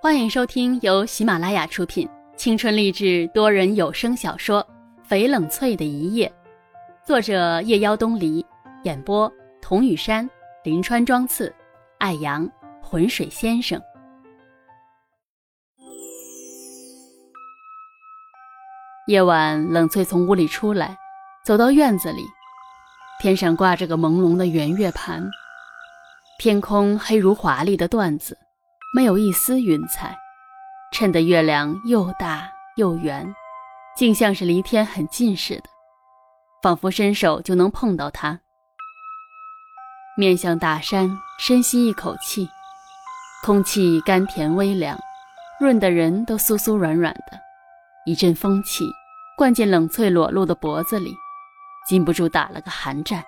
欢迎收听由喜马拉雅出品、青春励志多人有声小说《翡冷翠的一夜》，作者夜妖东篱，演播童雨山、林川、庄次、爱阳、浑水先生。夜晚，冷翠从屋里出来，走到院子里，天上挂着个朦胧的圆月盘，天空黑如华丽的缎子。没有一丝云彩，衬得月亮又大又圆，竟像是离天很近似的，仿佛伸手就能碰到它。面向大山，深吸一口气，空气甘甜微凉，润得人都酥酥软软的。一阵风气灌进冷翠裸露的脖子里，禁不住打了个寒战。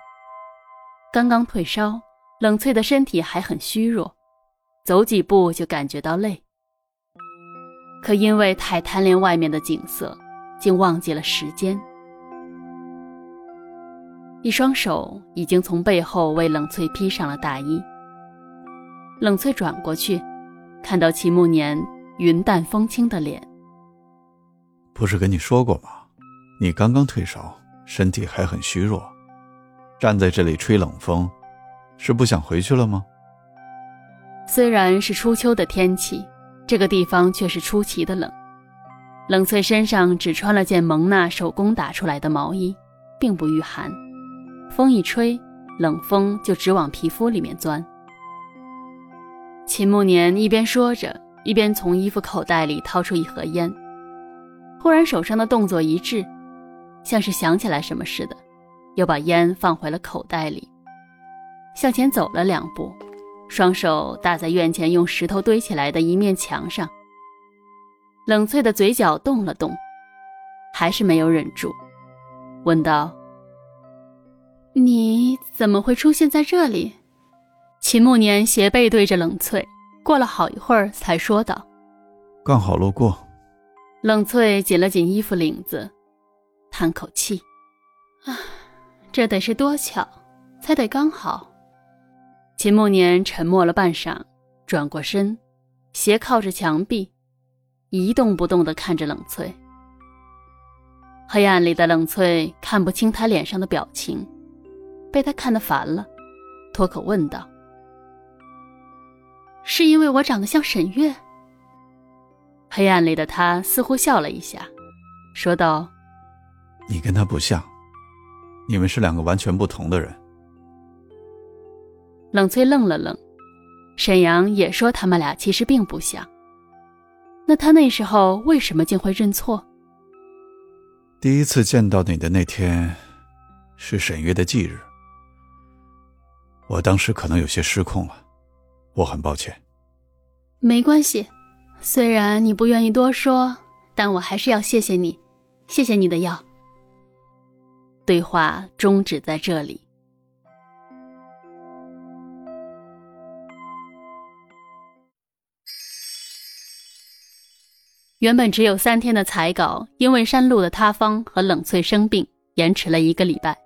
刚刚退烧，冷翠的身体还很虚弱。走几步就感觉到累，可因为太贪恋外面的景色，竟忘记了时间。一双手已经从背后为冷翠披上了大衣。冷翠转过去，看到齐慕年云淡风轻的脸。不是跟你说过吗？你刚刚退烧，身体还很虚弱，站在这里吹冷风，是不想回去了吗？虽然是初秋的天气，这个地方却是出奇的冷。冷翠身上只穿了件蒙娜手工打出来的毛衣，并不御寒。风一吹，冷风就直往皮肤里面钻。秦慕年一边说着，一边从衣服口袋里掏出一盒烟，忽然手上的动作一滞，像是想起来什么似的，又把烟放回了口袋里，向前走了两步。双手搭在院前用石头堆起来的一面墙上，冷翠的嘴角动了动，还是没有忍住，问道：“你怎么会出现在这里？”秦慕年斜背对着冷翠，过了好一会儿才说道：“刚好路过。”冷翠紧了紧衣服领子，叹口气：“啊，这得是多巧，才得刚好。”秦慕年沉默了半晌，转过身，斜靠着墙壁，一动不动地看着冷翠。黑暗里的冷翠看不清他脸上的表情，被他看得烦了，脱口问道：“是因为我长得像沈月？”黑暗里的他似乎笑了一下，说道：“你跟他不像，你们是两个完全不同的人。”冷翠愣了愣，沈阳也说他们俩其实并不像。那他那时候为什么竟会认错？第一次见到你的那天，是沈月的忌日。我当时可能有些失控了，我很抱歉。没关系，虽然你不愿意多说，但我还是要谢谢你，谢谢你的药。对话终止在这里。原本只有三天的彩稿，因为山路的塌方和冷翠生病，延迟了一个礼拜。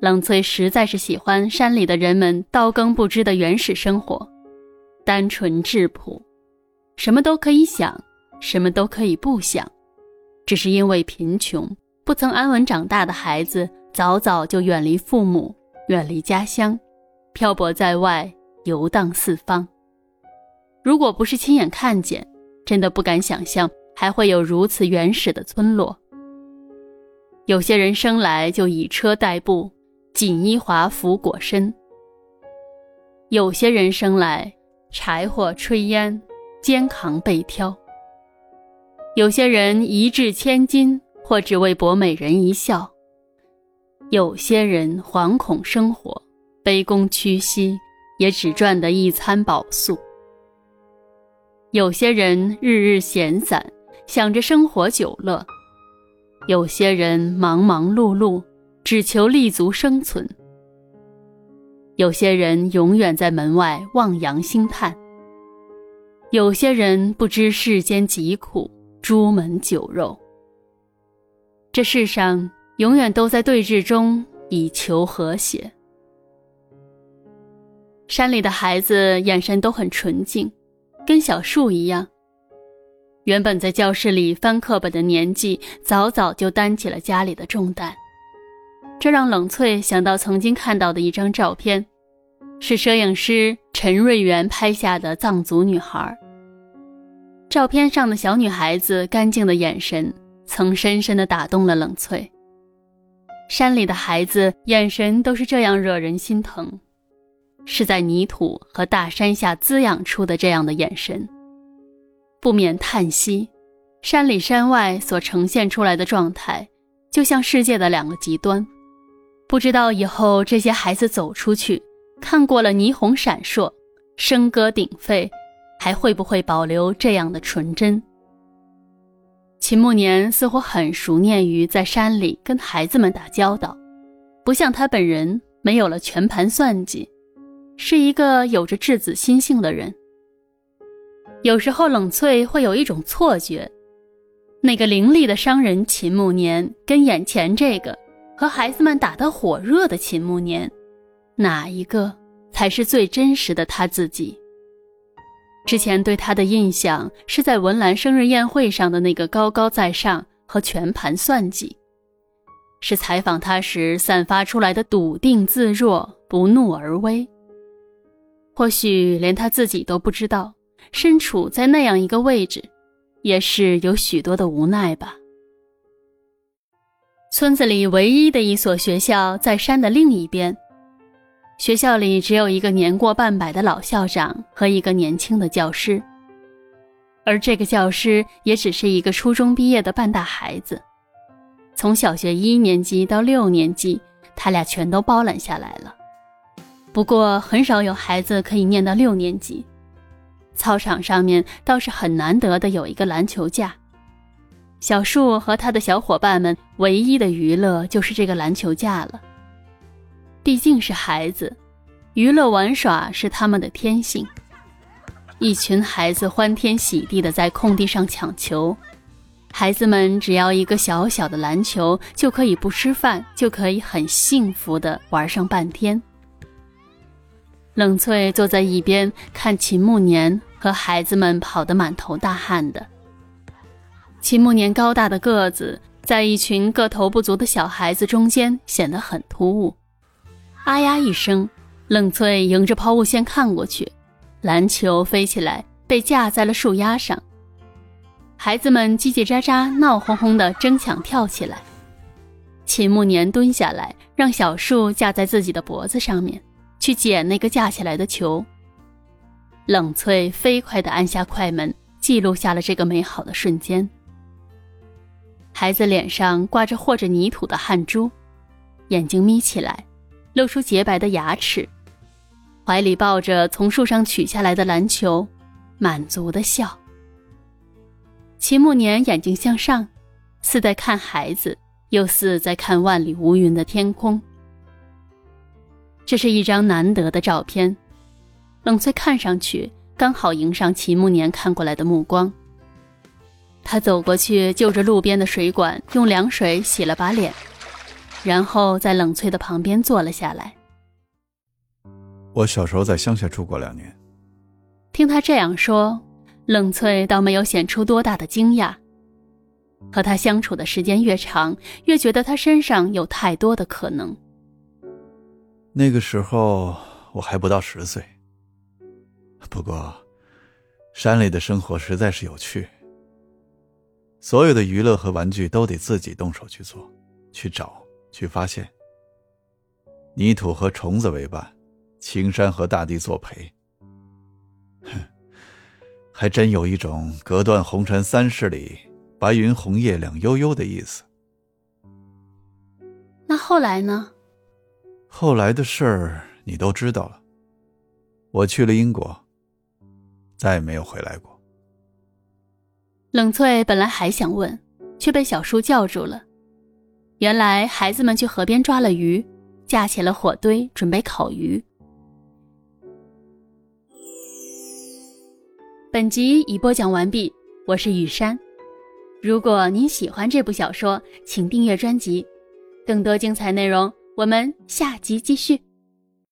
冷翠实在是喜欢山里的人们刀耕不织的原始生活，单纯质朴，什么都可以想，什么都可以不想。只是因为贫穷，不曾安稳长大的孩子，早早就远离父母，远离家乡，漂泊在外，游荡四方。如果不是亲眼看见，真的不敢想象还会有如此原始的村落。有些人生来就以车代步，锦衣华服裹身；有些人生来柴火炊烟，肩扛背挑；有些人一掷千金，或只为博美人一笑；有些人惶恐生活，卑躬屈膝，也只赚得一餐饱宿。有些人日日闲散，想着生活久乐；有些人忙忙碌碌，只求立足生存；有些人永远在门外望洋兴叹；有些人不知世间疾苦，朱门酒肉。这世上永远都在对峙中以求和谐。山里的孩子眼神都很纯净。跟小树一样，原本在教室里翻课本的年纪，早早就担起了家里的重担。这让冷翠想到曾经看到的一张照片，是摄影师陈瑞元拍下的藏族女孩。照片上的小女孩子干净的眼神，曾深深地打动了冷翠。山里的孩子眼神都是这样惹人心疼，是在泥土和大山下滋养出的这样的眼神，不免叹息：山里山外所呈现出来的状态，就像世界的两个极端。不知道以后这些孩子走出去，看过了霓虹闪烁、笙歌鼎沸，还会不会保留这样的纯真？秦慕年似乎很熟练于在山里跟孩子们打交道，不像他本人没有了全盘算计，是一个有着稚子心性的人。有时候冷翠会有一种错觉，那个伶俐的商人秦慕年跟眼前这个和孩子们打得火热的秦慕年，哪一个才是最真实的他自己？之前对他的印象是在文兰生日宴会上的那个高高在上和全盘算计，是采访他时散发出来的笃定自若、不怒而威。或许连他自己都不知道，身处在那样一个位置，也是有许多的无奈吧。村子里唯一的一所学校在山的另一边。学校里只有一个年过半百的老校长和一个年轻的教师，而这个教师也只是一个初中毕业的半大孩子，从小学一年级到六年级，他俩全都包揽下来了。不过很少有孩子可以念到六年级。操场上面倒是很难得的有一个篮球架，小树和他的小伙伴们唯一的娱乐就是这个篮球架了。毕竟是孩子，娱乐玩耍是他们的天性。一群孩子欢天喜地的在空地上抢球，孩子们只要一个小小的篮球，就可以不吃饭，就可以很幸福的玩上半天。冷翠坐在一边看秦慕年和孩子们跑得满头大汗的。秦慕年高大的个子，在一群个头不足的小孩子中间显得很突兀。啊呀一声，冷翠迎着抛物线看过去，篮球飞起来，被架在了树丫上。孩子们叽叽喳喳、闹哄哄地争抢跳起来。秦慕年蹲下来，让小树架在自己的脖子上面，去捡那个架起来的球。冷翠飞快地按下快门，记录下了这个美好的瞬间。孩子脸上挂着和着泥土的汗珠，眼睛眯起来。露出洁白的牙齿，怀里抱着从树上取下来的篮球，满足的笑。秦慕年眼睛向上，似在看孩子，又似在看万里无云的天空。这是一张难得的照片，冷翠看上去刚好迎上秦慕年看过来的目光。他走过去，就着路边的水管，用凉水洗了把脸。然后在冷翠的旁边坐了下来。我小时候在乡下住过两年。听他这样说，冷翠倒没有显出多大的惊讶。和他相处的时间越长，越觉得他身上有太多的可能。那个时候我还不到十岁。不过，山里的生活实在是有趣。所有的娱乐和玩具都得自己动手去做，去找。去发现，泥土和虫子为伴，青山和大地作陪。哼，还真有一种“隔断红尘三十里，白云红叶两悠悠”的意思。那后来呢？后来的事儿你都知道了。我去了英国，再也没有回来过。冷翠本来还想问，却被小叔叫住了。原来孩子们去河边抓了鱼，架起了火堆，准备烤鱼。本集已播讲完毕，我是雨山。如果您喜欢这部小说，请订阅专辑，更多精彩内容我们下集继续。